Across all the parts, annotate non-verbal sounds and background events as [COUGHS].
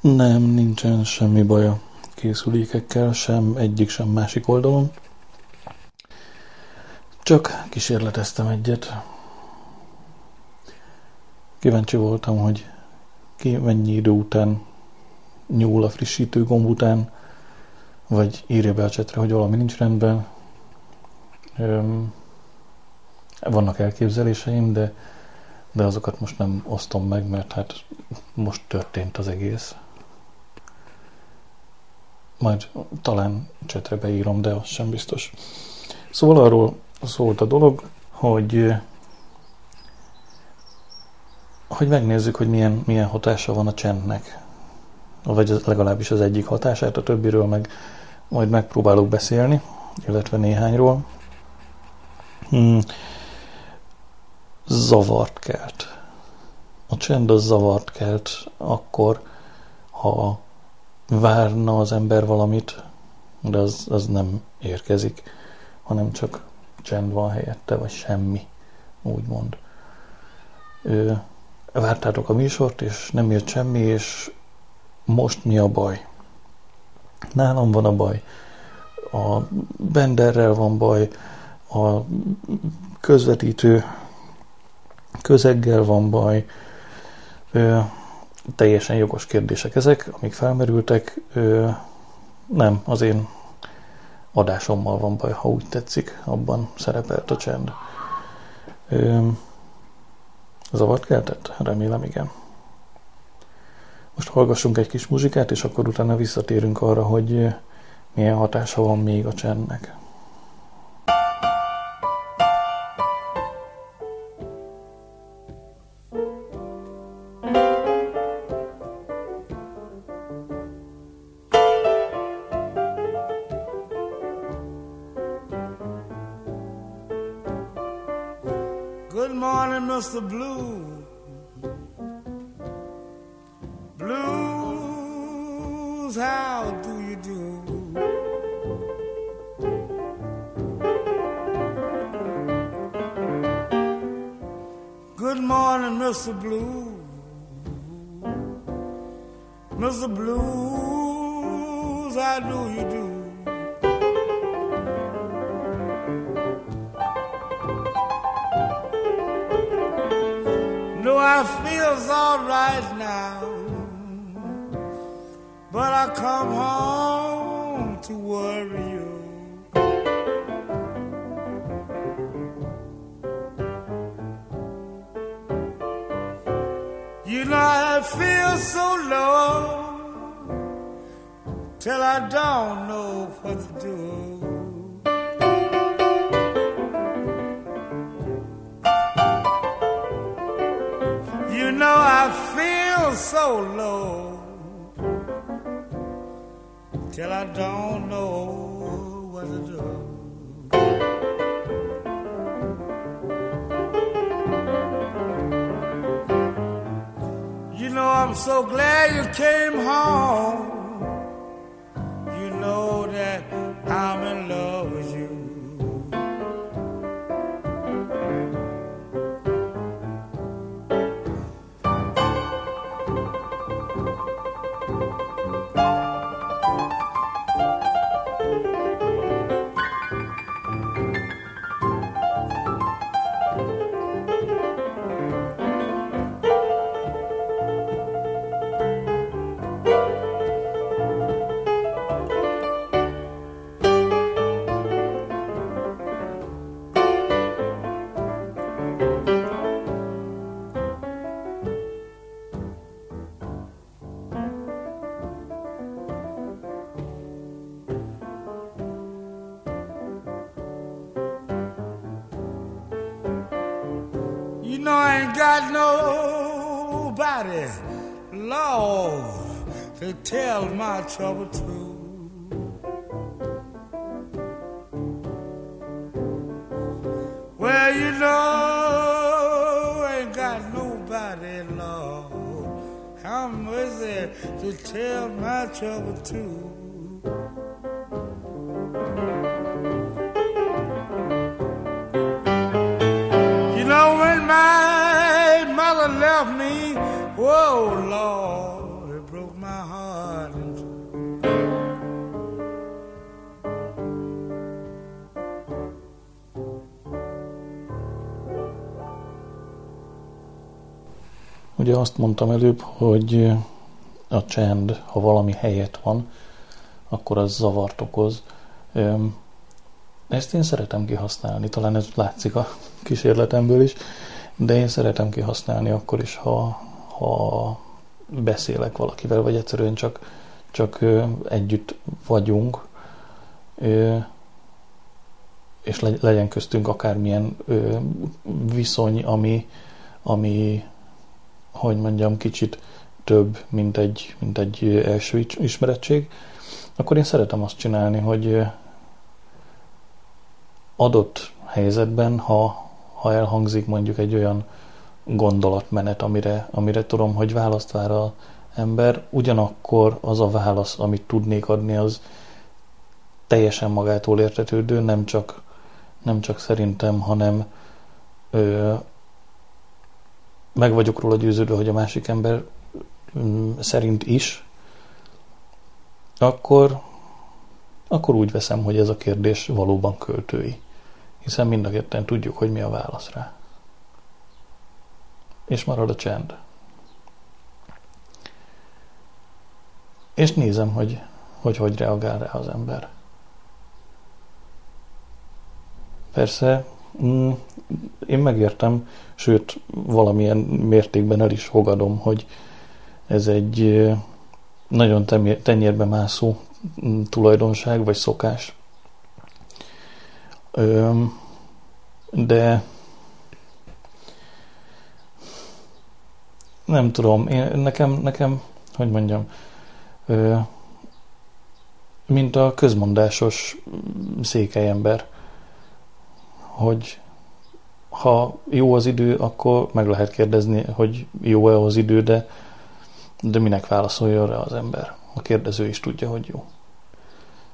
Nem, nincsen semmi baja készülékekkel, sem egyik, sem másik oldalon. Csak kísérleteztem egyet. Kíváncsi voltam, hogy ki mennyi idő után nyúl a frissítő gomb után, vagy írja be a csetre, hogy valami nincs rendben. Öm, vannak elképzeléseim, de, de azokat most nem osztom meg, mert hát most történt az egész. Majd talán csetre beírom, de az sem biztos. Szóval arról szólt a dolog, hogy hogy megnézzük, hogy milyen, milyen hatása van a csendnek. Vagy legalábbis az egyik hatását, a többiről meg majd megpróbálok beszélni, illetve néhányról. Hmm. Zavart kelt. A csend az zavart kelt akkor, ha várna az ember valamit, de az, az nem érkezik, hanem csak csend van helyette, vagy semmi, úgymond. Ő, vártátok a műsort, és nem jött semmi, és most mi a baj? Nálam van a baj. A Benderrel van baj, a közvetítő közeggel van baj. Ö, teljesen jogos kérdések ezek, amik felmerültek. Nem, az én adásommal van baj, ha úgy tetszik, abban szerepelt a csend. Zavart keltett? Remélem, igen. Most hallgassunk egy kis muzsikát, és akkor utána visszatérünk arra, hogy milyen hatása van még a csendnek. the blue. I feels all right now, but I come home to worry you. You know I feel so low till I don't know what to do. So low till I don't know what to do. You know I'm so glad you came home. You know that I'm in love You know I ain't got nobody, Lord, to tell my trouble to. Well, you know I ain't got nobody, Lord, how mercy to tell my trouble to. Azt mondtam előbb, hogy a csend, ha valami helyet van, akkor az zavart okoz. Ezt én szeretem kihasználni, talán ez látszik a kísérletemből is, de én szeretem kihasználni akkor is, ha, ha beszélek valakivel, vagy egyszerűen csak, csak együtt vagyunk, és legyen köztünk akármilyen viszony, ami, ami hogy mondjam, kicsit több, mint egy, mint egy első ismerettség, akkor én szeretem azt csinálni, hogy adott helyzetben, ha, ha elhangzik mondjuk egy olyan gondolatmenet, amire, amire tudom, hogy választ vár a ember, ugyanakkor az a válasz, amit tudnék adni, az teljesen magától értetődő, nem csak, nem csak szerintem, hanem ö, meg vagyok róla győződve, hogy a másik ember mm, szerint is, akkor, akkor úgy veszem, hogy ez a kérdés valóban költői. Hiszen mind a ketten tudjuk, hogy mi a válasz rá. És marad a csend. És nézem, hogy hogy, hogy reagál rá az ember. Persze, mm, én megértem, sőt, valamilyen mértékben el is fogadom, hogy ez egy nagyon tenyérbe mászó mm, tulajdonság vagy szokás. De nem tudom, én, nekem, nekem, hogy mondjam, mint a közmondásos székelyember, hogy ha jó az idő, akkor meg lehet kérdezni, hogy jó-e az idő, de, de minek válaszolja rá az ember. A kérdező is tudja, hogy jó.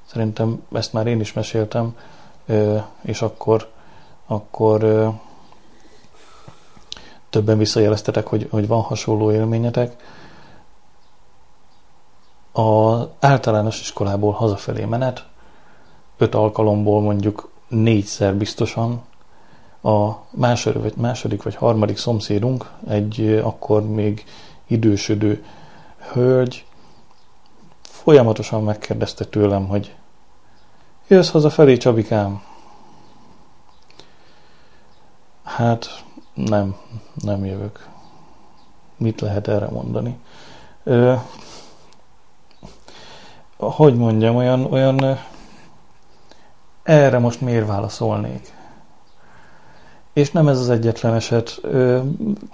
Szerintem ezt már én is meséltem, és akkor, akkor többen visszajeleztetek, hogy, hogy van hasonló élményetek. Az általános iskolából hazafelé menet, öt alkalomból mondjuk négyszer biztosan a második vagy, második vagy harmadik szomszédunk, egy akkor még idősödő hölgy, folyamatosan megkérdezte tőlem, hogy jössz hazafelé, Csabikám? Hát nem, nem jövök. Mit lehet erre mondani? Ö, hogy mondjam, olyan, olyan erre most miért válaszolnék? És nem ez az egyetlen eset. Ö,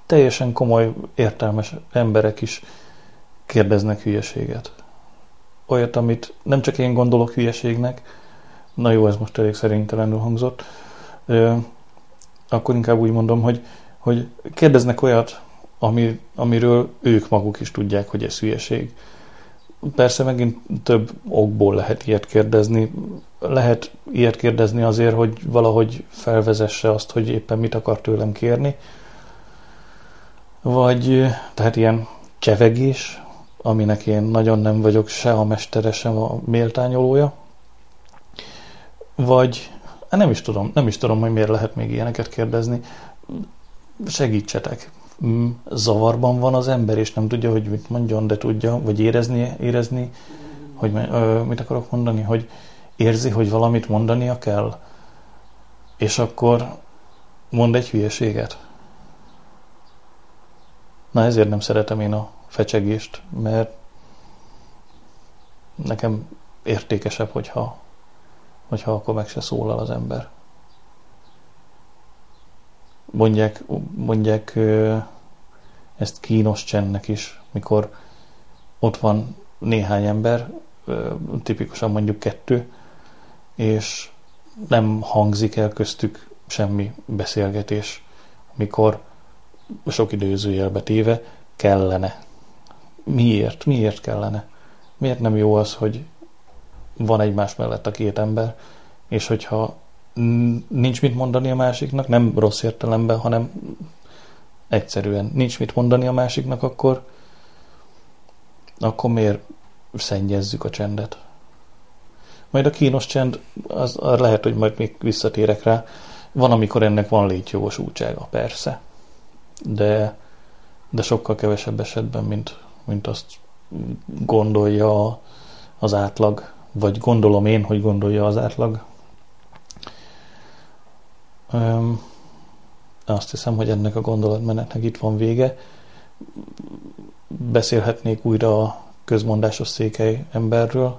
teljesen komoly, értelmes emberek is kérdeznek hülyeséget. Olyat, amit nem csak én gondolok hülyeségnek, na jó, ez most elég szerintelenül hangzott, ö, akkor inkább úgy mondom, hogy, hogy kérdeznek olyat, ami, amiről ők maguk is tudják, hogy ez hülyeség. Persze megint több okból lehet ilyet kérdezni. Lehet ilyet kérdezni azért, hogy valahogy felvezesse azt, hogy éppen mit akar tőlem kérni. Vagy tehát ilyen csevegés, aminek én nagyon nem vagyok se a mestere, sem a méltányolója. Vagy hát nem is tudom, nem is tudom, hogy miért lehet még ilyeneket kérdezni. Segítsetek, Mm, zavarban van az ember, és nem tudja, hogy mit mondjon, de tudja, vagy érezni, érezni hogy ö, mit akarok mondani, hogy érzi, hogy valamit mondania kell, és akkor mond egy hülyeséget. Na ezért nem szeretem én a fecsegést, mert nekem értékesebb, hogyha, hogyha akkor meg se szólal az ember mondják, mondják ezt kínos csendnek is, mikor ott van néhány ember, tipikusan mondjuk kettő, és nem hangzik el köztük semmi beszélgetés, mikor sok időzőjelbe téve kellene. Miért? Miért kellene? Miért nem jó az, hogy van egymás mellett a két ember, és hogyha nincs mit mondani a másiknak, nem rossz értelemben, hanem egyszerűen nincs mit mondani a másiknak, akkor, akkor miért szennyezzük a csendet? Majd a kínos csend, az, az lehet, hogy majd még visszatérek rá, van, amikor ennek van létjogosultsága, persze. De, de sokkal kevesebb esetben, mint, mint azt gondolja az átlag, vagy gondolom én, hogy gondolja az átlag. Öm, azt hiszem, hogy ennek a gondolatmenetnek itt van vége. Beszélhetnék újra a közmondásos székely emberről,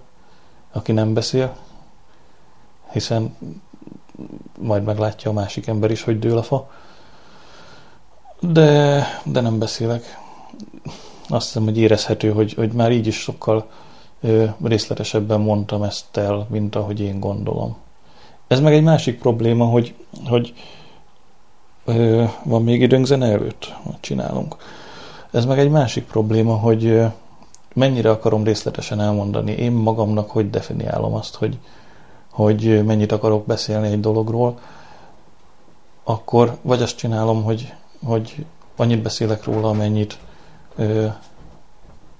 aki nem beszél, hiszen majd meglátja a másik ember is, hogy dől a fa. De, de nem beszélek. Azt hiszem, hogy érezhető, hogy, hogy már így is sokkal ö, részletesebben mondtam ezt el, mint ahogy én gondolom. Ez meg egy másik probléma, hogy, hogy ö, van még időnk zene előtt, csinálunk. Ez meg egy másik probléma, hogy mennyire akarom részletesen elmondani. Én magamnak hogy definiálom azt, hogy, hogy mennyit akarok beszélni egy dologról, akkor vagy azt csinálom, hogy, hogy annyit beszélek róla, amennyit ö,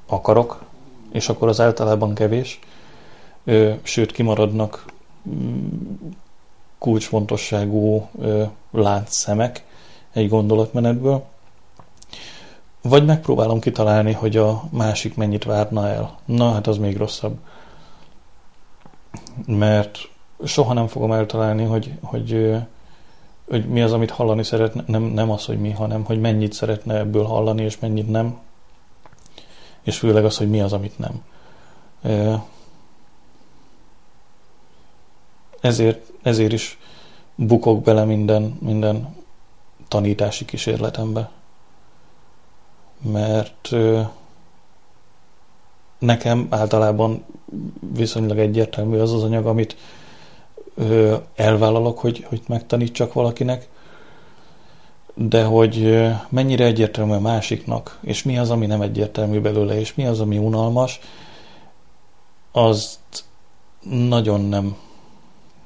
akarok, és akkor az általában kevés, ö, sőt kimaradnak mm, kulcsfontosságú ö, látszemek egy gondolatmenetből, vagy megpróbálom kitalálni, hogy a másik mennyit várna el. Na, hát az még rosszabb. Mert soha nem fogom eltalálni, hogy, hogy, hogy mi az, amit hallani szeretne. Nem, nem az, hogy mi, hanem hogy mennyit szeretne ebből hallani, és mennyit nem. És főleg az, hogy mi az, amit nem. Ezért, ezért is bukok bele minden, minden tanítási kísérletembe mert nekem általában viszonylag egyértelmű az az anyag, amit elvállalok, hogy, hogy megtanítsak valakinek, de hogy mennyire egyértelmű a másiknak, és mi az, ami nem egyértelmű belőle, és mi az, ami unalmas, azt nagyon nem,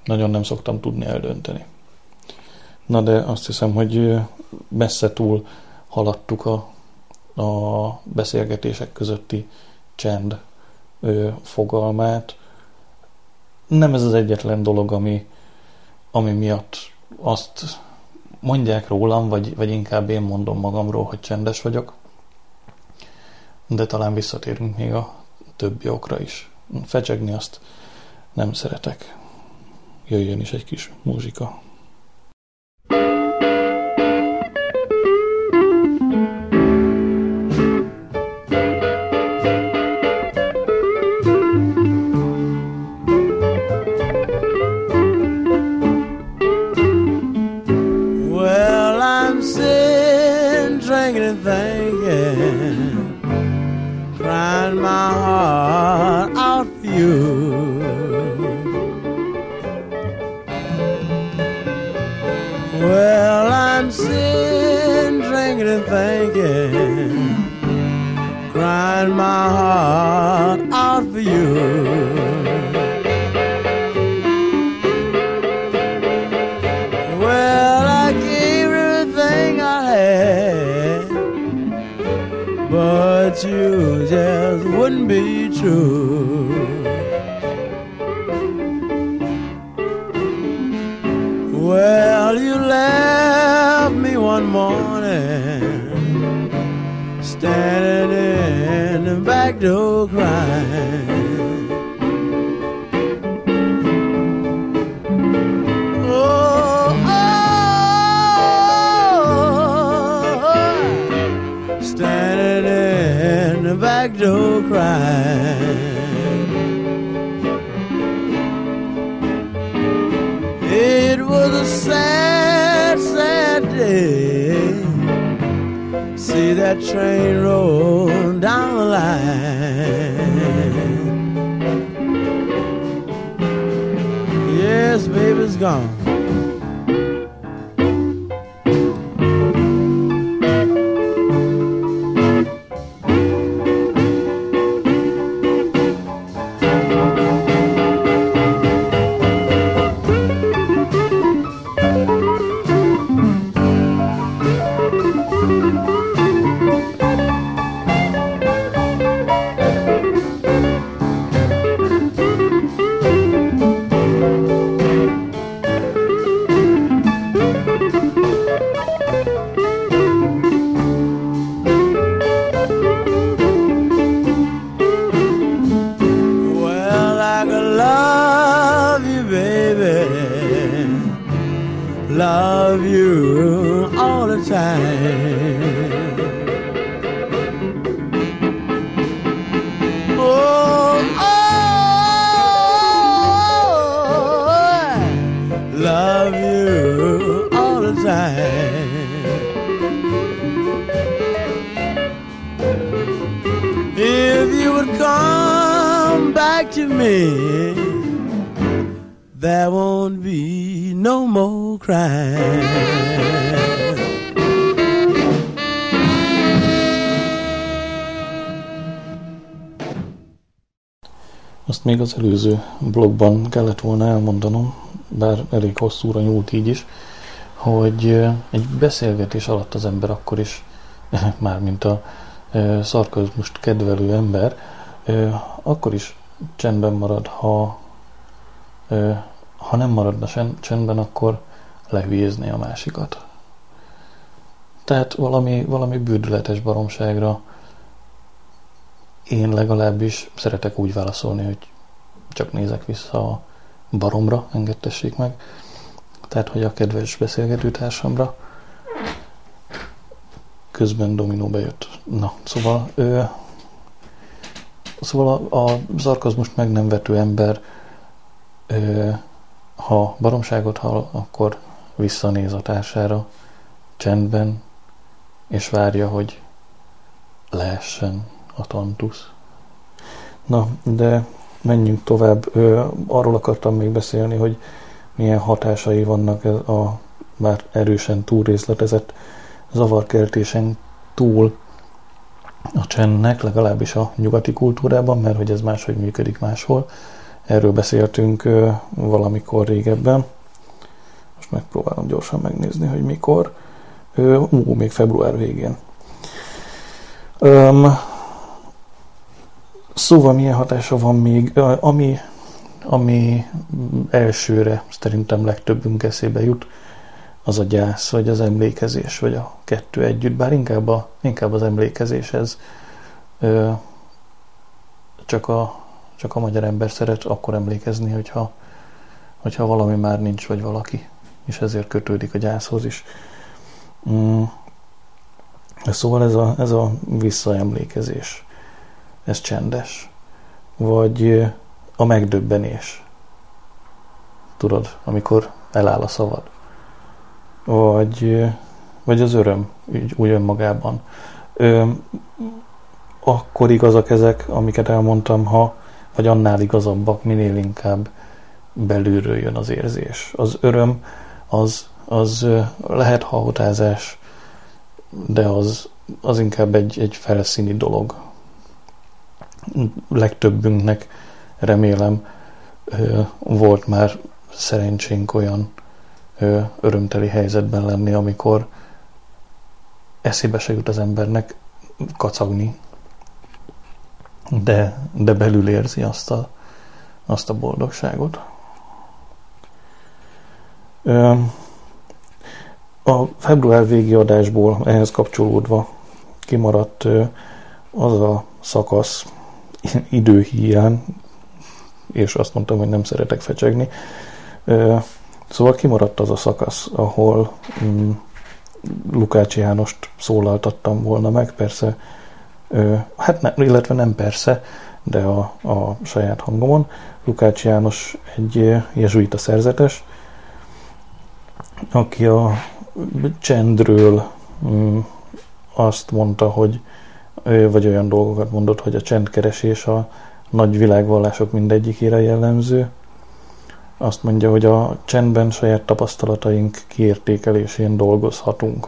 nagyon nem szoktam tudni eldönteni. Na de azt hiszem, hogy messze túl haladtuk a a beszélgetések közötti csend ö, fogalmát. Nem ez az egyetlen dolog, ami, ami miatt azt mondják rólam, vagy, vagy inkább én mondom magamról, hogy csendes vagyok. De talán visszatérünk még a többi okra is. Fecsegni azt nem szeretek. Jöjjön is egy kis muzsika. train rolled down the line. Előző blogban kellett volna elmondanom, bár elég hosszúra nyúlt így is, hogy egy beszélgetés alatt az ember akkor is, [LAUGHS] mármint a szarkazmust kedvelő ember, akkor is csendben marad, ha, ha nem maradna csendben, akkor lehülyézni a másikat. Tehát valami, valami bűdületes baromságra én legalábbis szeretek úgy válaszolni, hogy csak nézek vissza a baromra, engedtessék meg. Tehát, hogy a kedves beszélgetőtársamra közben Dominó bejött. Na, szóval ő, szóval a, a zarkazmust meg nem vető ember ő, ha baromságot hall, akkor visszanéz a társára csendben, és várja, hogy leessen a tantusz. Na, de menjünk tovább. Arról akartam még beszélni, hogy milyen hatásai vannak a már erősen túlrészletezett zavarkeltésen túl a csendnek, legalábbis a nyugati kultúrában, mert hogy ez máshogy működik máshol. Erről beszéltünk valamikor régebben. Most megpróbálom gyorsan megnézni, hogy mikor. Ú, még február végén. Szóval milyen hatása van még, ami, ami elsőre szerintem legtöbbünk eszébe jut, az a gyász, vagy az emlékezés, vagy a kettő együtt, bár inkább, a, inkább az emlékezéshez ö, csak, a, csak a magyar ember szeret akkor emlékezni, hogyha, hogyha valami már nincs, vagy valaki, és ezért kötődik a gyászhoz is. Mm. Szóval ez a, ez a visszaemlékezés ez csendes. Vagy a megdöbbenés. Tudod, amikor eláll a szavad. Vagy, vagy az öröm, úgy, úgy önmagában. Ö, akkor igazak ezek, amiket elmondtam, ha, vagy annál igazabbak, minél inkább belülről jön az érzés. Az öröm az, az lehet hahotázás, de az, az inkább egy, egy felszíni dolog, legtöbbünknek remélem volt már szerencsénk olyan örömteli helyzetben lenni, amikor eszébe se jut az embernek kacagni, de, de belül érzi azt a, azt a boldogságot. A február végi adásból ehhez kapcsolódva kimaradt az a szakasz, időhíján, és azt mondtam, hogy nem szeretek fecsegni. Szóval kimaradt az a szakasz, ahol mm, Lukács Jánost szólaltattam volna meg, persze, hát ne, illetve nem persze, de a, a saját hangomon. Lukács János egy jezsuita szerzetes, aki a csendről mm, azt mondta, hogy vagy olyan dolgokat mondott, hogy a csendkeresés a nagy világvallások mindegyikére jellemző. Azt mondja, hogy a csendben saját tapasztalataink kiértékelésén dolgozhatunk.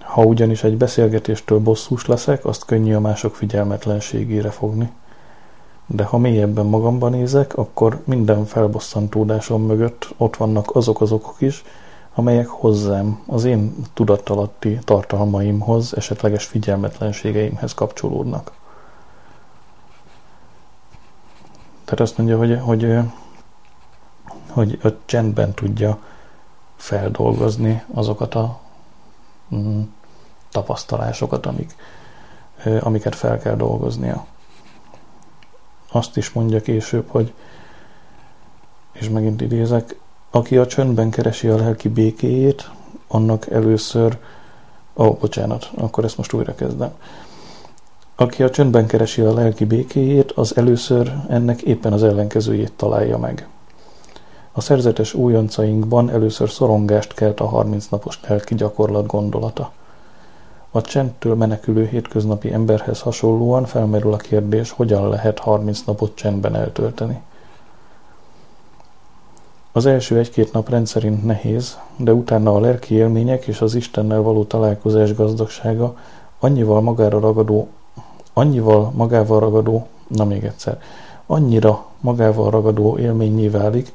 Ha ugyanis egy beszélgetéstől bosszús leszek, azt könnyű a mások figyelmetlenségére fogni. De ha mélyebben magamban nézek, akkor minden felbosszantódásom mögött ott vannak azok az okok is, amelyek hozzám, az én tudattalatti tartalmaimhoz, esetleges figyelmetlenségeimhez kapcsolódnak. Tehát azt mondja, hogy, hogy, hogy a csendben tudja feldolgozni azokat a mm, tapasztalásokat, amik, amiket fel kell dolgoznia. Azt is mondja később, hogy, és megint idézek, Aki a csöndben keresi a lelki békéjét, annak először... Ó, oh, bocsánat, akkor ezt most újra kezdem. Aki a csöndben keresi a lelki békéjét, az először ennek éppen az ellenkezőjét találja meg. A szerzetes újoncainkban először szorongást kelt a 30 napos lelki gyakorlat gondolata. A csendtől menekülő hétköznapi emberhez hasonlóan felmerül a kérdés, hogyan lehet 30 napot csendben eltölteni. Az első egy-két nap rendszerint nehéz, de utána a lelki élmények és az Istennel való találkozás gazdagsága annyival magára ragadó, annyival magával ragadó, na még egyszer, annyira magával ragadó élményé válik,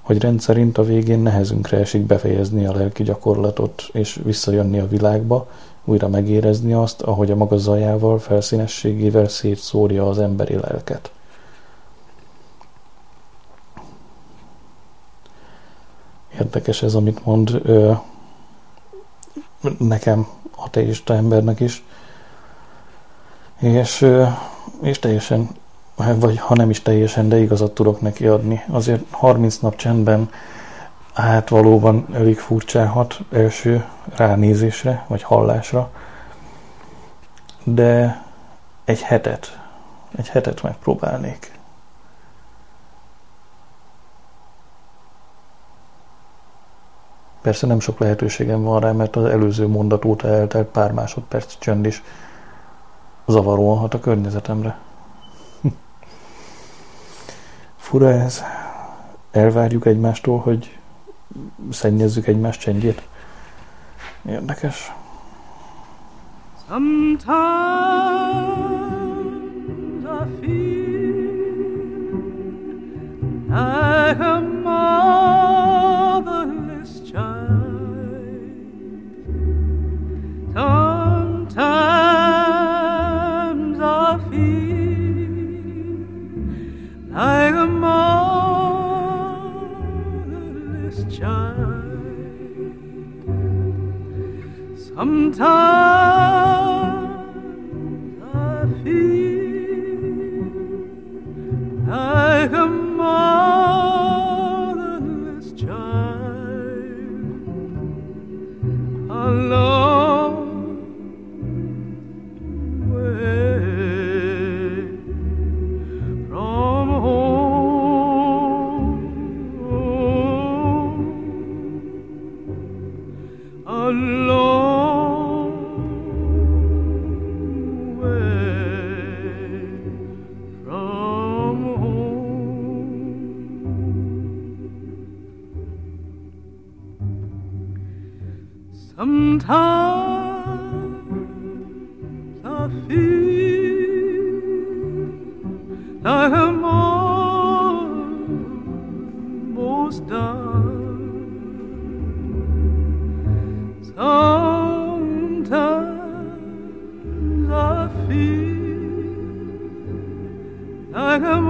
hogy rendszerint a végén nehezünkre esik befejezni a lelki gyakorlatot és visszajönni a világba, újra megérezni azt, ahogy a maga zajával, felszínességével szétszórja az emberi lelket. Érdekes ez, amit mond ö, nekem, ateista embernek is. És, ö, és teljesen, vagy ha nem is teljesen, de igazat tudok neki adni. Azért 30 nap csendben hát valóban elég furcsáhat első ránézésre, vagy hallásra, de egy hetet, egy hetet megpróbálnék. Persze nem sok lehetőségem van rá, mert az előző mondat óta eltelt pár másodperc csönd is zavaróan hat a környezetemre. [LAUGHS] Fura ez. Elvárjuk egymástól, hogy szennyezzük egymás csendjét. Érdekes. Sometimes I feel like a almost done. Sometimes I feel like I'm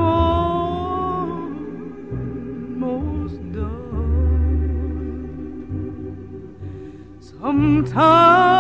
almost done. Sometimes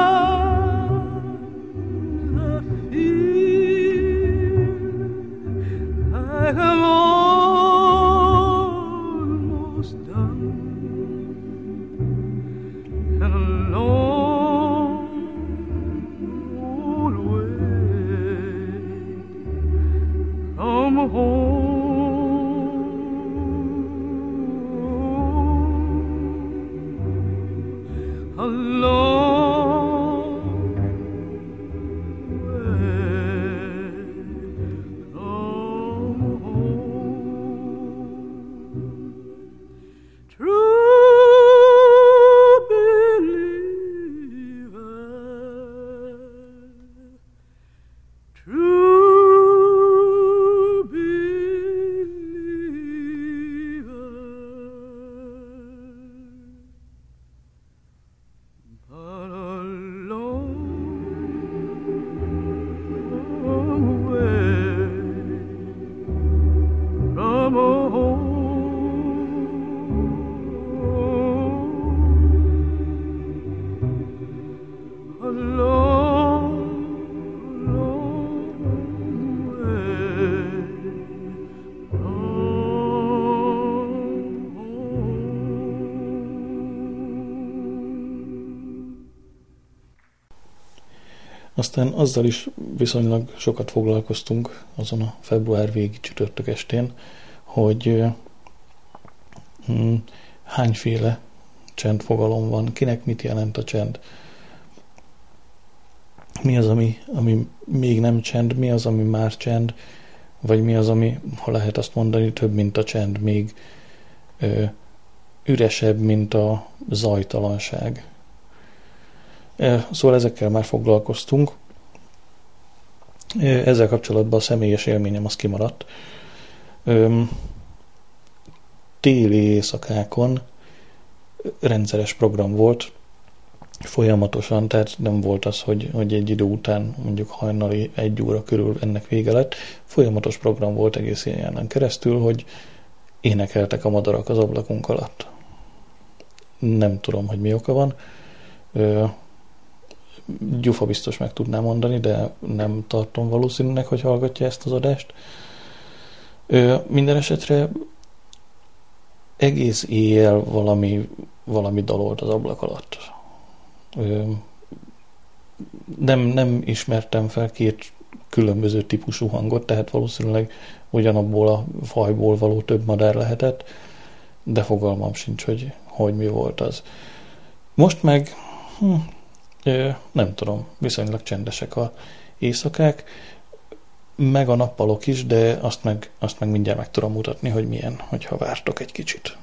Aztán azzal is viszonylag sokat foglalkoztunk azon a február végi csütörtök estén, hogy hm, hányféle csendfogalom van, kinek mit jelent a csend, mi az, ami, ami még nem csend, mi az, ami már csend, vagy mi az, ami, ha lehet azt mondani, több, mint a csend, még ö, üresebb, mint a zajtalanság. Szóval ezekkel már foglalkoztunk. Ezzel kapcsolatban a személyes élményem az kimaradt. Téli éjszakákon rendszeres program volt, folyamatosan, tehát nem volt az, hogy, hogy egy idő után mondjuk hajnali egy óra körül ennek vége lett. Folyamatos program volt egész éjjelen keresztül, hogy énekeltek a madarak az ablakunk alatt. Nem tudom, hogy mi oka van. Gyufa biztos meg tudná mondani, de nem tartom valószínűnek, hogy hallgatja ezt az adást. Ö, minden esetre egész éjjel valami, valami dalolt az ablak alatt. Nem, nem ismertem fel két különböző típusú hangot, tehát valószínűleg ugyanabból a fajból való több madár lehetett, de fogalmam sincs, hogy, hogy mi volt az. Most meg hm, nem tudom, viszonylag csendesek a éjszakák, meg a nappalok is, de azt meg, azt meg mindjárt meg tudom mutatni, hogy milyen, hogyha vártok egy kicsit.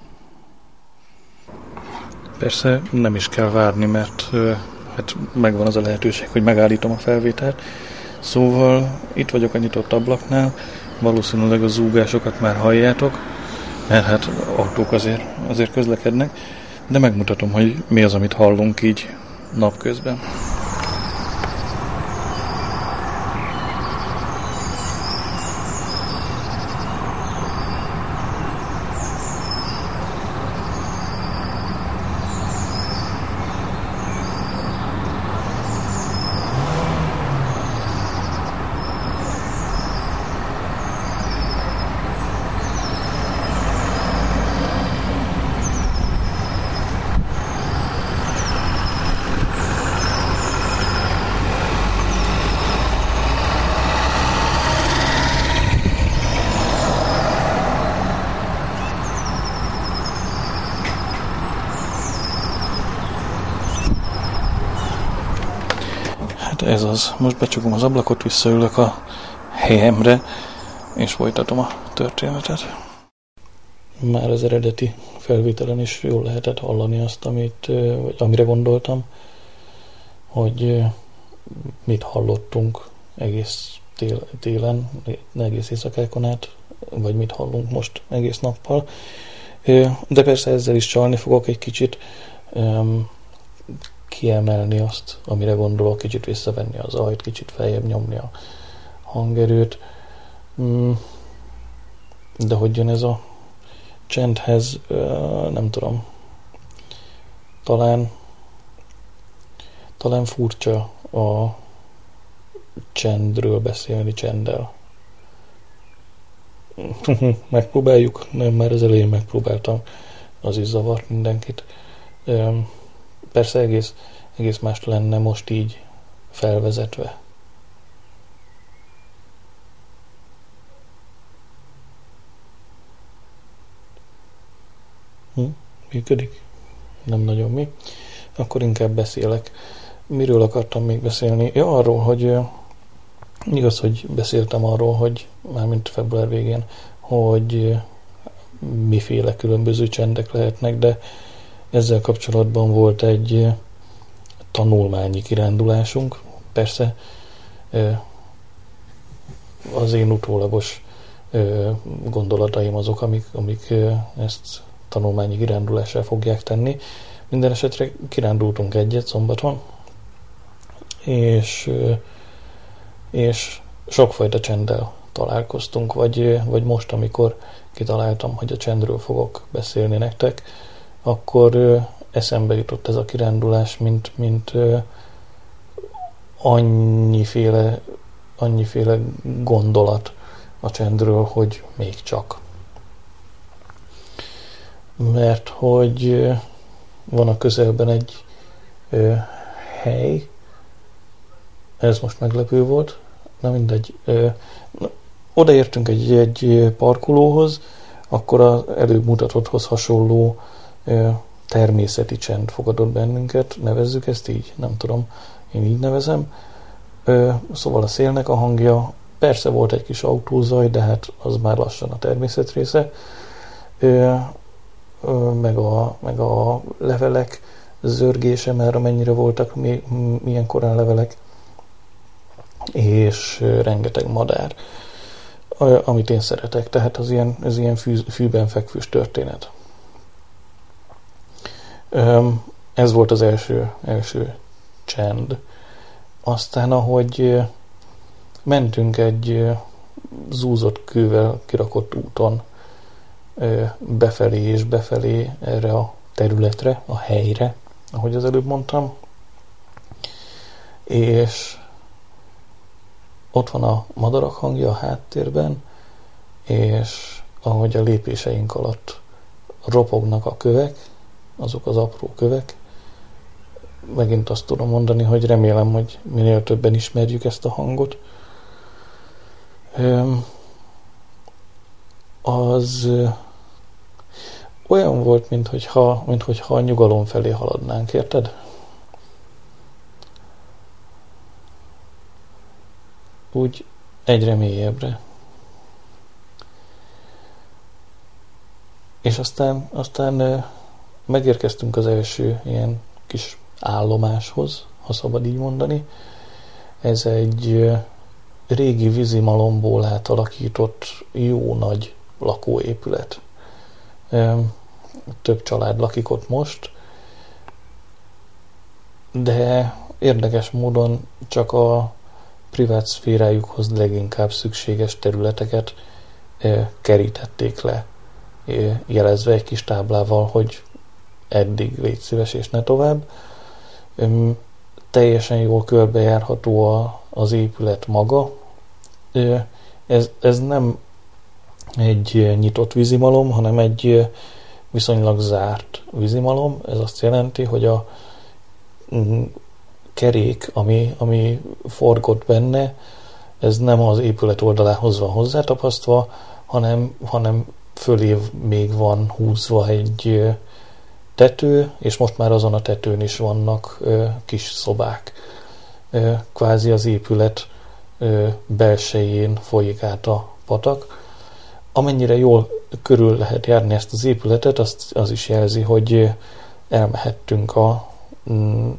Persze nem is kell várni, mert hát megvan az a lehetőség, hogy megállítom a felvételt. Szóval itt vagyok a nyitott ablaknál, valószínűleg a zúgásokat már halljátok, mert hát autók azért, azért közlekednek, de megmutatom, hogy mi az, amit hallunk így napközben. ez az. Most becsukom az ablakot, visszaülök a helyemre, és folytatom a történetet. Már az eredeti felvételen is jól lehetett hallani azt, amit, vagy amire gondoltam, hogy mit hallottunk egész tél, télen, egész éjszakákon át, vagy mit hallunk most egész nappal. De persze ezzel is csalni fogok egy kicsit kiemelni azt, amire gondolok, kicsit visszavenni az ajt, kicsit feljebb nyomni a hangerőt. Mm, de hogy jön ez a csendhez, nem tudom. Talán talán furcsa a csendről beszélni csenddel. [LAUGHS] Megpróbáljuk? Nem, már az elején megpróbáltam. Az is zavart mindenkit. Persze egész, egész más lenne most így felvezetve. Hm? Működik? Nem nagyon mi. Akkor inkább beszélek. Miről akartam még beszélni? Ja, arról, hogy igaz, hogy beszéltem arról, hogy mármint február végén, hogy miféle különböző csendek lehetnek, de ezzel kapcsolatban volt egy tanulmányi kirándulásunk. Persze az én utólagos gondolataim azok, amik, amik ezt tanulmányi kirándulással fogják tenni. Minden esetre kirándultunk egyet szombaton, és, és sokfajta csenddel találkoztunk, vagy, vagy most, amikor kitaláltam, hogy a csendről fogok beszélni nektek, akkor eszembe jutott ez a kirándulás, mint, mint annyiféle, annyiféle gondolat a csendről, hogy még csak. Mert hogy van a közelben egy ö, hely, ez most meglepő volt. Na mindegy. Odaértünk egy, egy parkolóhoz, akkor az előbb mutatotthoz hasonló természeti csend fogadott bennünket, nevezzük ezt így, nem tudom, én így nevezem. Szóval a szélnek a hangja, persze volt egy kis autózaj, de hát az már lassan a természet része, meg a, meg a levelek zörgése, mert amennyire voltak milyen korán levelek, és rengeteg madár, amit én szeretek, tehát az ilyen, az ilyen fű, fűben fekvős történet. Ez volt az első, első csend. Aztán, ahogy mentünk egy zúzott kővel kirakott úton befelé és befelé erre a területre, a helyre, ahogy az előbb mondtam, és ott van a madarak hangja a háttérben, és ahogy a lépéseink alatt ropognak a kövek, azok az apró kövek, megint azt tudom mondani, hogy remélem, hogy minél többen ismerjük ezt a hangot. Az olyan volt, mintha, mintha a nyugalom felé haladnánk, érted? Úgy egyre mélyebbre. És aztán, aztán megérkeztünk az első ilyen kis állomáshoz, ha szabad így mondani. Ez egy régi vízimalomból átalakított jó nagy lakóépület. Több család lakik ott most, de érdekes módon csak a privát szférájukhoz leginkább szükséges területeket kerítették le, jelezve egy kis táblával, hogy eddig légy szíves és ne tovább. Teljesen jól körbejárható a, az épület maga. Ez, ez nem egy nyitott vízimalom, hanem egy viszonylag zárt vízimalom. Ez azt jelenti, hogy a kerék, ami, ami forgott benne, ez nem az épület oldalához van hozzátapasztva, hanem, hanem fölé még van húzva egy tető, és most már azon a tetőn is vannak ö, kis szobák. Ö, kvázi az épület ö, belsején folyik át a patak. Amennyire jól körül lehet járni ezt az épületet, azt, az is jelzi, hogy elmehettünk a mm,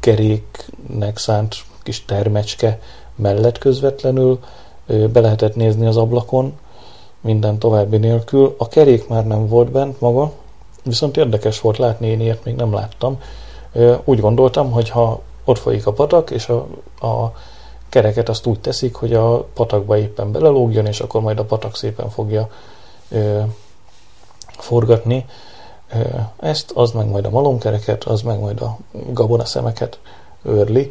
keréknek szánt kis termecske mellett közvetlenül, be lehetett nézni az ablakon, minden további nélkül. A kerék már nem volt bent maga, viszont érdekes volt látni, én ilyet még nem láttam. Úgy gondoltam, hogy ha ott folyik a patak, és a, a kereket azt úgy teszik, hogy a patakba éppen belelógjon, és akkor majd a patak szépen fogja ö, forgatni. Ö, ezt, az meg majd a malomkereket, az meg majd a gabonaszemeket őrli,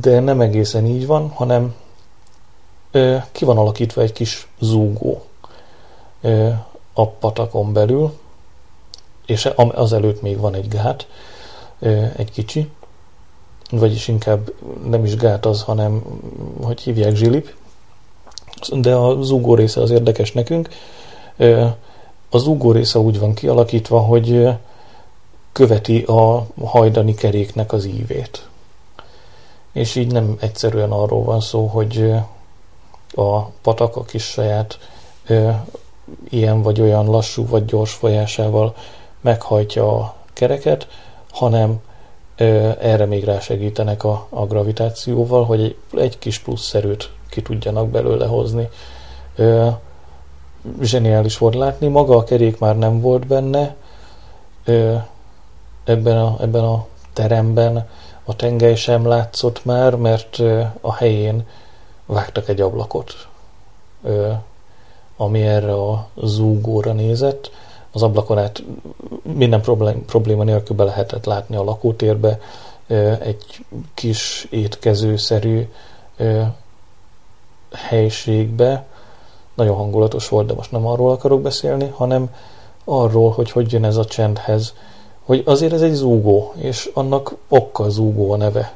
de nem egészen így van, hanem ö, ki van alakítva egy kis zúgó a patakon belül, és azelőtt még van egy gát, egy kicsi, vagyis inkább nem is gát az, hanem hogy hívják zsilip, de a zúgó része az érdekes nekünk. A zúgó része úgy van kialakítva, hogy követi a hajdani keréknek az ívét. És így nem egyszerűen arról van szó, hogy a patak a kis saját ilyen vagy olyan lassú vagy gyors folyásával meghajtja a kereket, hanem ö, erre még rásegítenek a, a gravitációval, hogy egy, egy kis plusz erőt ki tudjanak belőle hozni. Ö, zseniális volt látni, maga a kerék már nem volt benne, ö, ebben, a, ebben a teremben a tengely sem látszott már, mert ö, a helyén vágtak egy ablakot. Ö, ami erre a zúgóra nézett. Az ablakon át minden probléma nélkül be lehetett látni a lakótérbe, egy kis étkezőszerű helységbe. Nagyon hangulatos volt, de most nem arról akarok beszélni, hanem arról, hogy hogy jön ez a csendhez. Hogy azért ez egy zúgó, és annak okka zúgó a neve.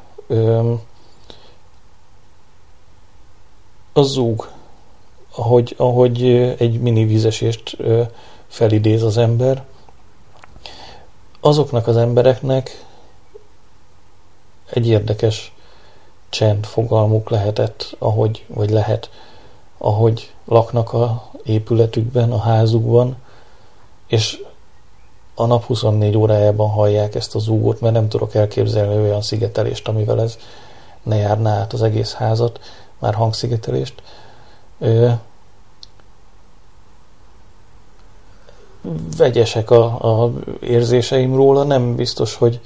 a zúg, ahogy, ahogy egy mini vízesést felidéz az ember, azoknak az embereknek egy érdekes csend fogalmuk lehetett, ahogy, vagy lehet, ahogy laknak a épületükben, a házukban, és a nap 24 órájában hallják ezt az zúgót, mert nem tudok elképzelni olyan szigetelést, amivel ez ne járná át az egész házat, már hangszigetelést. Ö, vegyesek a, a érzéseim róla, nem biztos, hogy,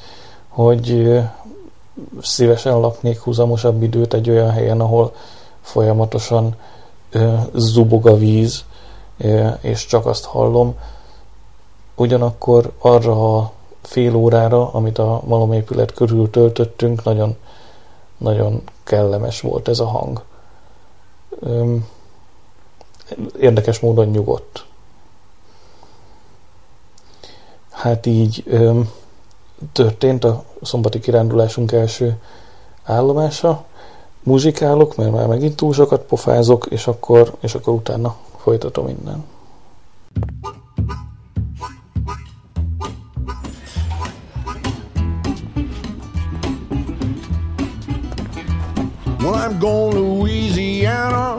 hogy szívesen laknék húzamosabb időt egy olyan helyen, ahol folyamatosan ö, zubog a víz, ö, és csak azt hallom. Ugyanakkor arra a fél órára, amit a malomépület körül töltöttünk, nagyon, nagyon kellemes volt ez a hang. Ö, érdekes módon nyugodt. Hát így történt a szombati kirándulásunk első állomása. Muzsikálok, mert már megint túl sokat pofázok, és akkor, és akkor utána folytatom innen. Well, I'm going to Louisiana,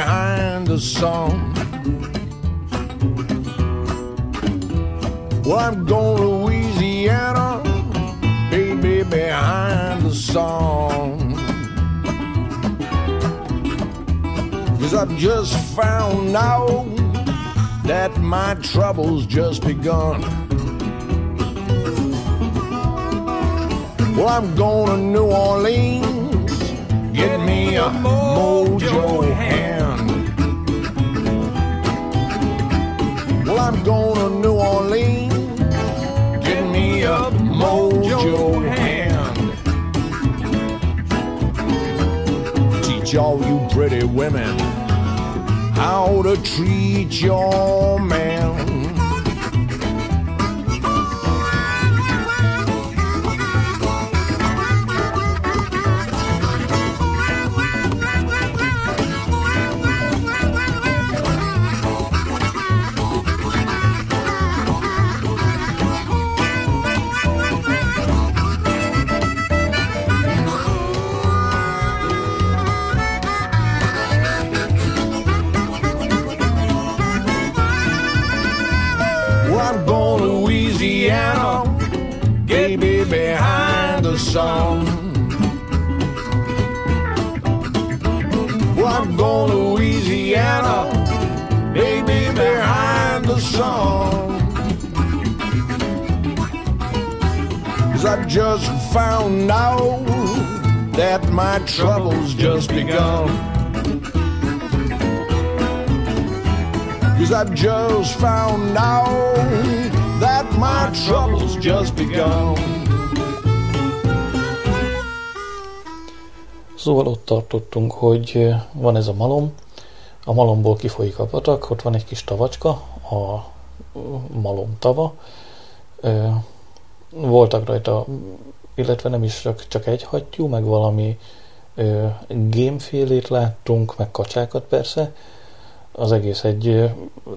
behind the sun. Well, I'm going to Louisiana, baby, behind the song. Cause I've just found out that my trouble's just begun. Well, I'm going to New Orleans, get me a mojo hand. Well, I'm going to New Orleans Get me a mojo hand. Teach all you pretty women how to treat your man. Just found out that my trouble's just begun. Cause I've just found out that my trouble's just begun. Szóval ott tartottunk, hogy van ez a malom, a malomból kifolyik a patak, ott van egy kis tavacska, a malom tava. Voltak rajta, illetve nem is csak, egy hattyú, meg valami gémfélét láttunk, meg kacsákat persze. Az egész egy,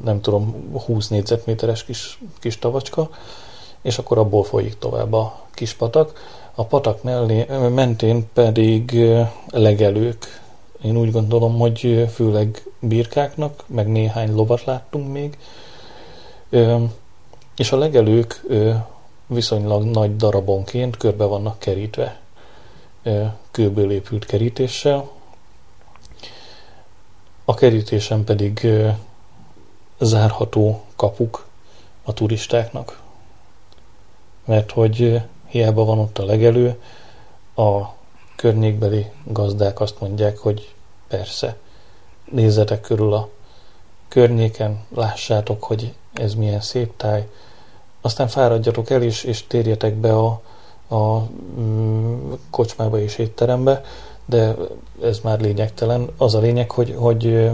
nem tudom, 20 négyzetméteres kis, kis tavacska, és akkor abból folyik tovább a kis patak a patak mellé, mentén pedig legelők. Én úgy gondolom, hogy főleg birkáknak, meg néhány lovat láttunk még. És a legelők viszonylag nagy darabonként körbe vannak kerítve. Kőből épült kerítéssel. A kerítésen pedig zárható kapuk a turistáknak. Mert hogy hiába van ott a legelő, a környékbeli gazdák azt mondják, hogy persze, nézzetek körül a környéken, lássátok, hogy ez milyen szép táj, aztán fáradjatok el is, és térjetek be a, a mm, kocsmába és étterembe, de ez már lényegtelen. Az a lényeg, hogy, hogy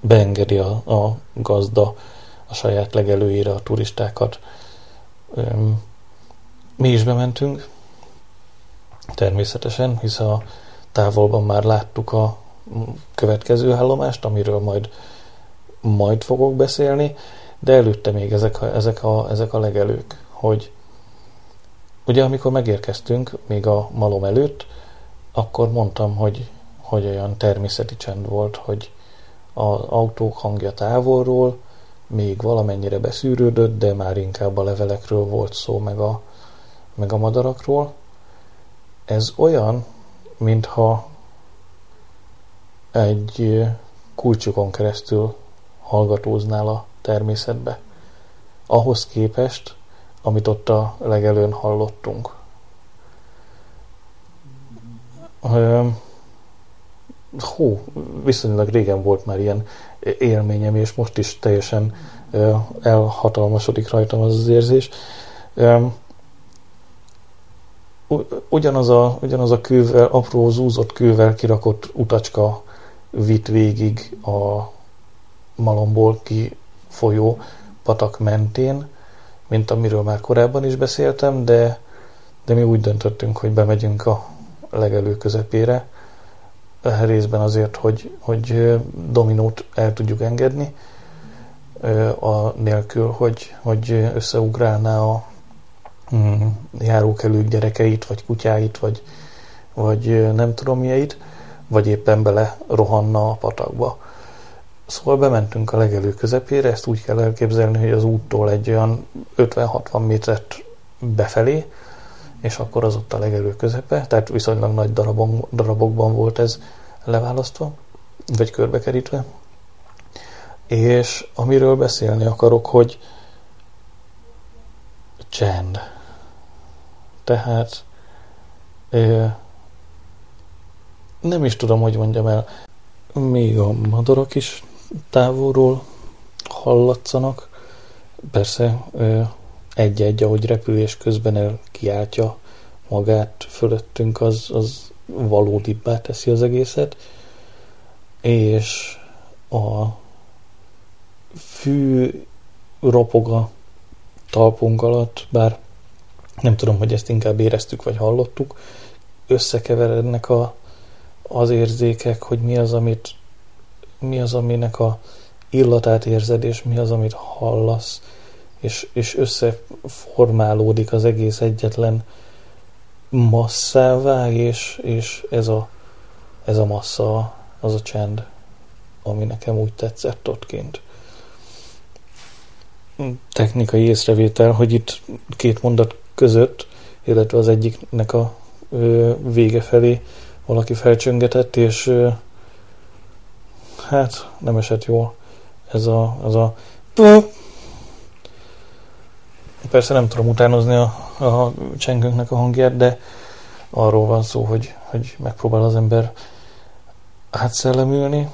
beengedi a, a gazda a saját legelőire a turistákat mi is bementünk, természetesen, hisz a távolban már láttuk a következő állomást, amiről majd, majd fogok beszélni, de előtte még ezek a, ezek a, ezek a legelők, hogy ugye amikor megérkeztünk, még a malom előtt, akkor mondtam, hogy, hogy olyan természeti csend volt, hogy az autók hangja távolról még valamennyire beszűrődött, de már inkább a levelekről volt szó, meg a, meg a madarakról. Ez olyan, mintha egy kulcsukon keresztül hallgatóznál a természetbe. Ahhoz képest, amit ott a legelőn hallottunk. Hú, viszonylag régen volt már ilyen élményem, és most is teljesen elhatalmasodik rajtam az az érzés. Ugyanaz a, ugyanaz a kővel, apró zúzott kővel kirakott utacska vitt végig a malomból folyó patak mentén, mint amiről már korábban is beszéltem, de, de mi úgy döntöttünk, hogy bemegyünk a legelő közepére, részben azért, hogy, hogy dominót el tudjuk engedni, a nélkül, hogy, hogy összeugrálná a mm, járókelők gyerekeit, vagy kutyáit, vagy, vagy nem tudom mieit, vagy éppen bele rohanna a patakba. Szóval bementünk a legelő közepére, ezt úgy kell elképzelni, hogy az úttól egy olyan 50-60 métert befelé, és akkor az ott a legelő közepe, tehát viszonylag nagy darabon, darabokban volt ez leválasztva, vagy körbekerítve. És amiről beszélni akarok, hogy csend. Tehát nem is tudom, hogy mondjam el, még a madarak is távolról hallatszanak. Persze egy-egy, ahogy repülés közben el kiáltja magát fölöttünk, az, az valódibbá teszi az egészet. És a fű ropog a talpunk alatt, bár nem tudom, hogy ezt inkább éreztük vagy hallottuk, összekeverednek a, az érzékek, hogy mi az, amit mi az, aminek a illatát érzed, és mi az, amit hallasz, és, és összeformálódik az egész egyetlen masszává, és, és ez, a, ez a massza az a csend, ami nekem úgy tetszett ott. Technikai észrevétel, hogy itt két mondat között, illetve az egyiknek a vége felé valaki felcsöngetett, és hát nem esett jól ez a, az a persze nem tudom utánozni a, a csengőnknek a hangját, de arról van szó, hogy, hogy megpróbál az ember átszellemülni,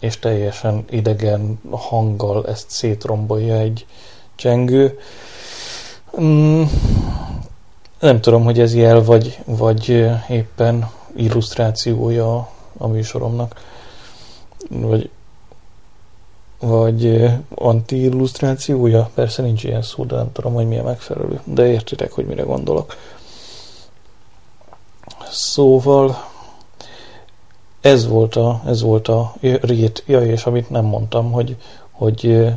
és teljesen idegen hanggal ezt szétrombolja egy csengő. Mm, nem tudom, hogy ez jel, vagy, vagy éppen illusztrációja a műsoromnak vagy, vagy anti-illusztrációja, persze nincs ilyen szó, de nem tudom, hogy milyen megfelelő, de értitek, hogy mire gondolok. Szóval ez volt a, ez volt a rét, ja, és amit nem mondtam, hogy, hogy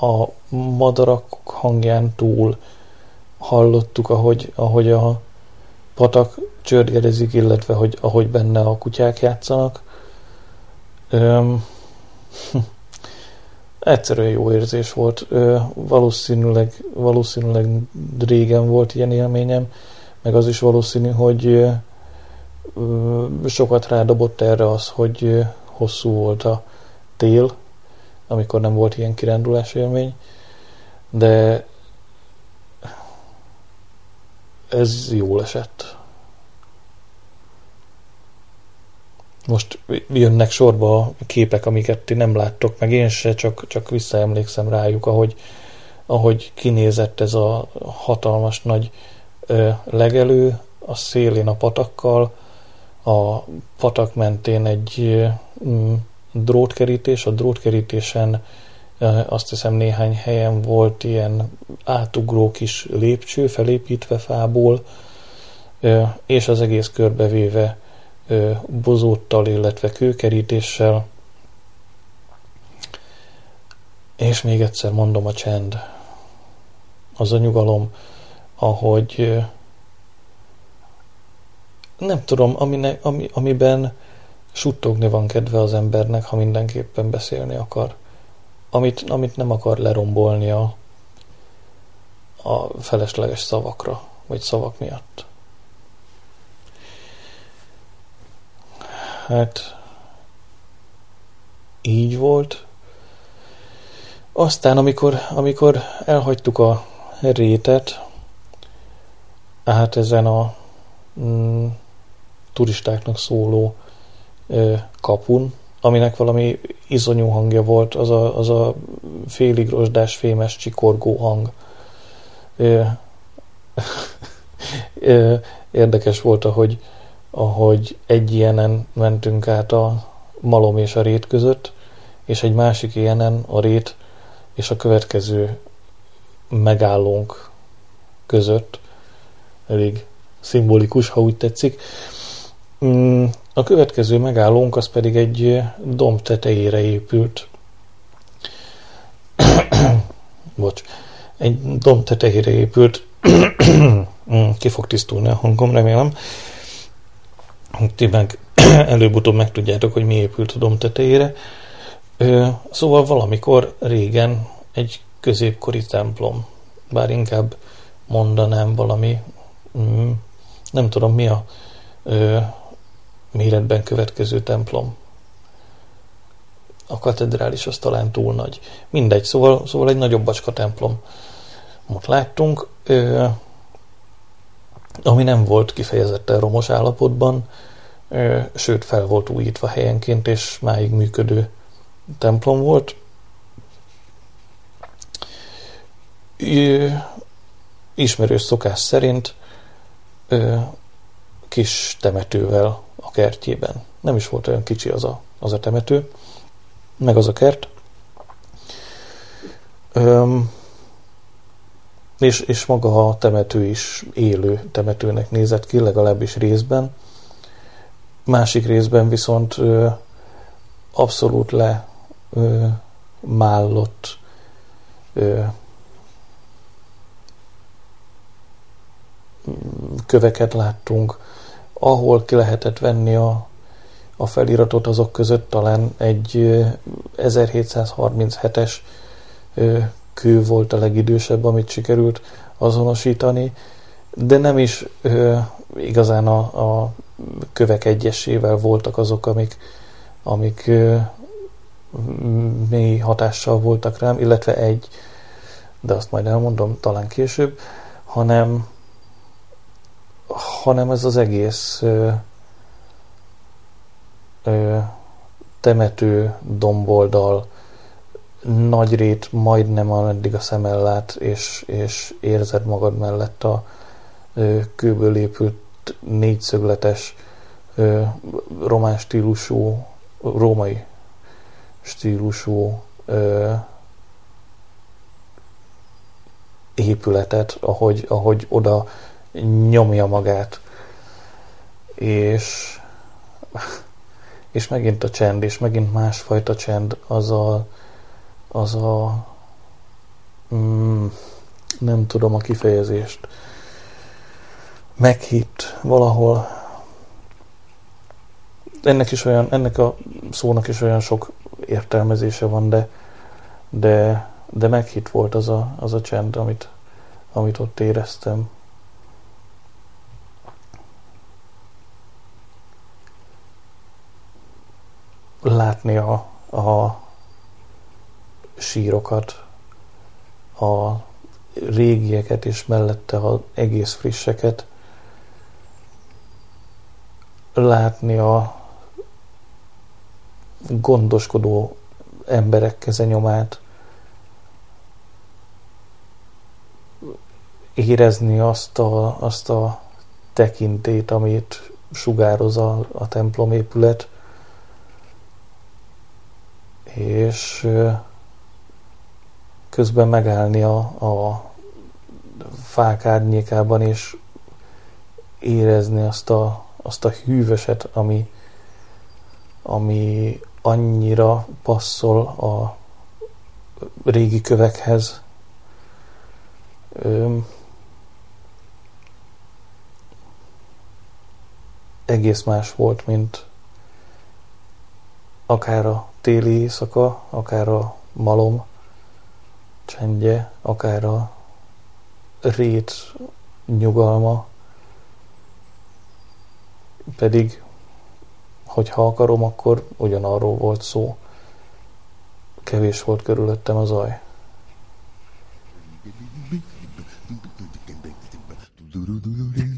a madarak hangján túl hallottuk, ahogy, ahogy a patak csörgedezik, illetve hogy ahogy benne a kutyák játszanak, Öm, [LAUGHS] egyszerűen jó érzés volt. Ö, valószínűleg, valószínűleg régen volt ilyen élményem, meg az is valószínű, hogy ö, sokat rádobott erre az, hogy ö, hosszú volt a tél, amikor nem volt ilyen kirándulás élmény, de ez jól esett. Most jönnek sorba a képek, amiket ti nem láttok, meg. Én se, csak, csak visszaemlékszem rájuk, ahogy, ahogy kinézett ez a hatalmas nagy ö, legelő, a szélén a patakkal, a patak mentén egy ö, drótkerítés, a drótkerítésen azt hiszem néhány helyen volt ilyen átugró kis lépcső felépítve fából, és az egész körbevéve bozóttal, illetve kőkerítéssel. És még egyszer mondom a csend, az a nyugalom, ahogy nem tudom, amine, ami, amiben suttogni van kedve az embernek, ha mindenképpen beszélni akar. Amit, amit nem akar lerombolni a, a felesleges szavakra, vagy szavak miatt. Hát így volt. Aztán, amikor, amikor elhagytuk a rétet, hát ezen a mm, turistáknak szóló ö, kapun, aminek valami izonyú hangja volt, az a, az a félig rozsdás, fémes, csikorgó hang. Ö, [LAUGHS] ö, érdekes volt, ahogy, ahogy egy ilyenen mentünk át a malom és a rét között, és egy másik ilyenen a rét és a következő megállónk között, elég szimbolikus, ha úgy tetszik. Mm, a következő megállónk az pedig egy domb tetejére épült. [COUGHS] Bocs. Egy domb tetejére épült. [COUGHS] Mm, ki fog tisztulni a hangom, remélem. Ti meg [CLEARS THROAT] előbb-utóbb megtudjátok, hogy mi épült a domb tetejére. Szóval valamikor régen egy középkori templom, bár inkább mondanám valami, mm, nem tudom mi a méretben következő templom. A katedrális az talán túl nagy. Mindegy, szóval, szóval egy nagyobb bacska templom. Most láttunk, ami nem volt kifejezetten romos állapotban, sőt fel volt újítva helyenként, és máig működő templom volt. Ismerős szokás szerint kis temetővel a kertjében. Nem is volt olyan kicsi az a, az a temető, meg az a kert. Öm, és, és maga a temető is élő temetőnek nézett ki, legalábbis részben. Másik részben viszont ö, abszolút le ö, mállott ö, köveket láttunk, ahol ki lehetett venni a, a feliratot, azok között talán egy 1737-es kő volt a legidősebb, amit sikerült azonosítani, de nem is ö, igazán a, a kövek egyesével voltak azok, amik, amik ö, mély hatással voltak rám, illetve egy, de azt majd elmondom talán később, hanem hanem ez az egész ö, ö, temető domboldal nagy rét majdnem ameddig a szemel lát, és, és érzed magad mellett a ö, kőből épült négyszögletes ö, román stílusú, római stílusú ö, épületet, ahogy, ahogy oda nyomja magát. És, és megint a csend, és megint másfajta csend, az a, az a mm, nem tudom a kifejezést, meghitt valahol. Ennek is olyan, ennek a szónak is olyan sok értelmezése van, de, de, de meghitt volt az a, az a csend, amit, amit ott éreztem. látni a, a sírokat, a régieket és mellette az egész frisseket, látni a gondoskodó emberek kezenyomát, érezni azt a, azt a tekintét, amit sugároz a, a templomépület, és közben megállni a, a fák árnyékában, és érezni azt a, azt a hűvöset, ami, ami annyira passzol a régi kövekhez. Öm, egész más volt, mint akár a téli éjszaka, akár a malom csendje, akár a rét nyugalma, pedig, hogyha akarom, akkor ugyanarról volt szó. Kevés volt körülöttem a zaj. [LAUGHS]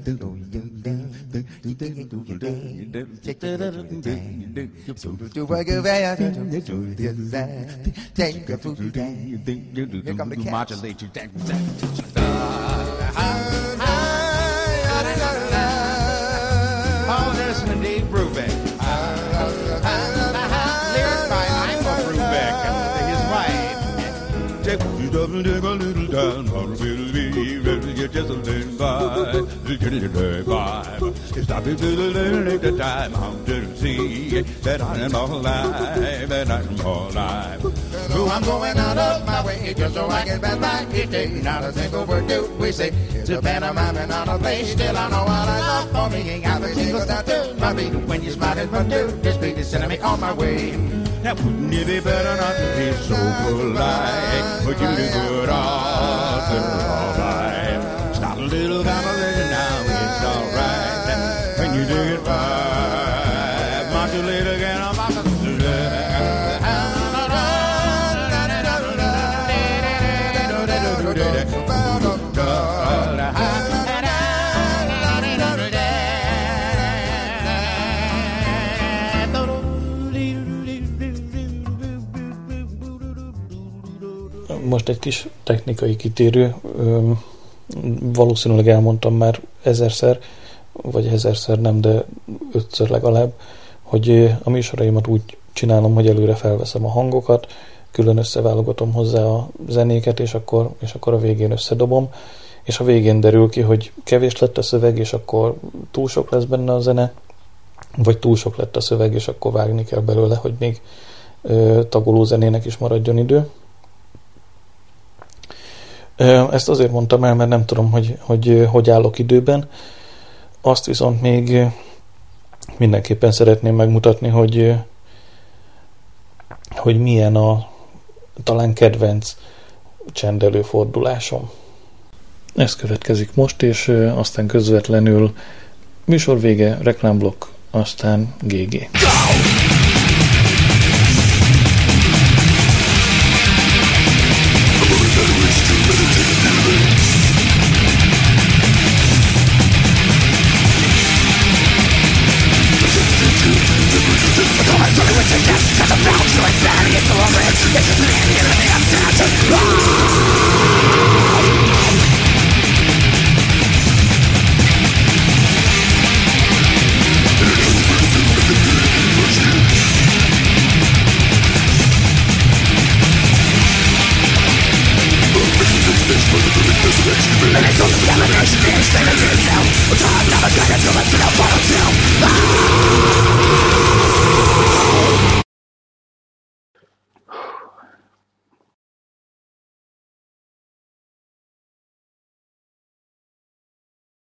Doodle Modulate you. Oh, there's an Dave Brubeck. Lyric by Michael Brubeck and his wife. Take you a little down, just a little by, little by. Stop it to the time out to see that I am alive, that I'm alive. So I'm going out of my way just so I can pass each day. Not a single word do we say. It's a pantomime and not a play. Still I know what I love for me. Ain't got a single start to my beat. When you smile and do this beat is sending me on my way. Now wouldn't it be better not to be so polite? Would you do good off right? Most egy kis technikai kitérő. Valószínűleg elmondtam már ezerszer, vagy ezerszer nem, de ötször legalább, hogy a műsoraimat úgy csinálom, hogy előre felveszem a hangokat, külön összeválogatom hozzá a zenéket, és akkor, és akkor a végén összedobom, és a végén derül ki, hogy kevés lett a szöveg, és akkor túl sok lesz benne a zene, vagy túl sok lett a szöveg, és akkor vágni kell belőle, hogy még ö, tagoló zenének is maradjon idő. Ezt azért mondtam el, mert nem tudom, hogy hogy, hogy állok időben. Azt viszont még mindenképpen szeretném megmutatni, hogy, hogy milyen a talán kedvenc csendelő fordulásom. Ez következik most, és aztán közvetlenül műsor vége, reklámblokk, aztán GG.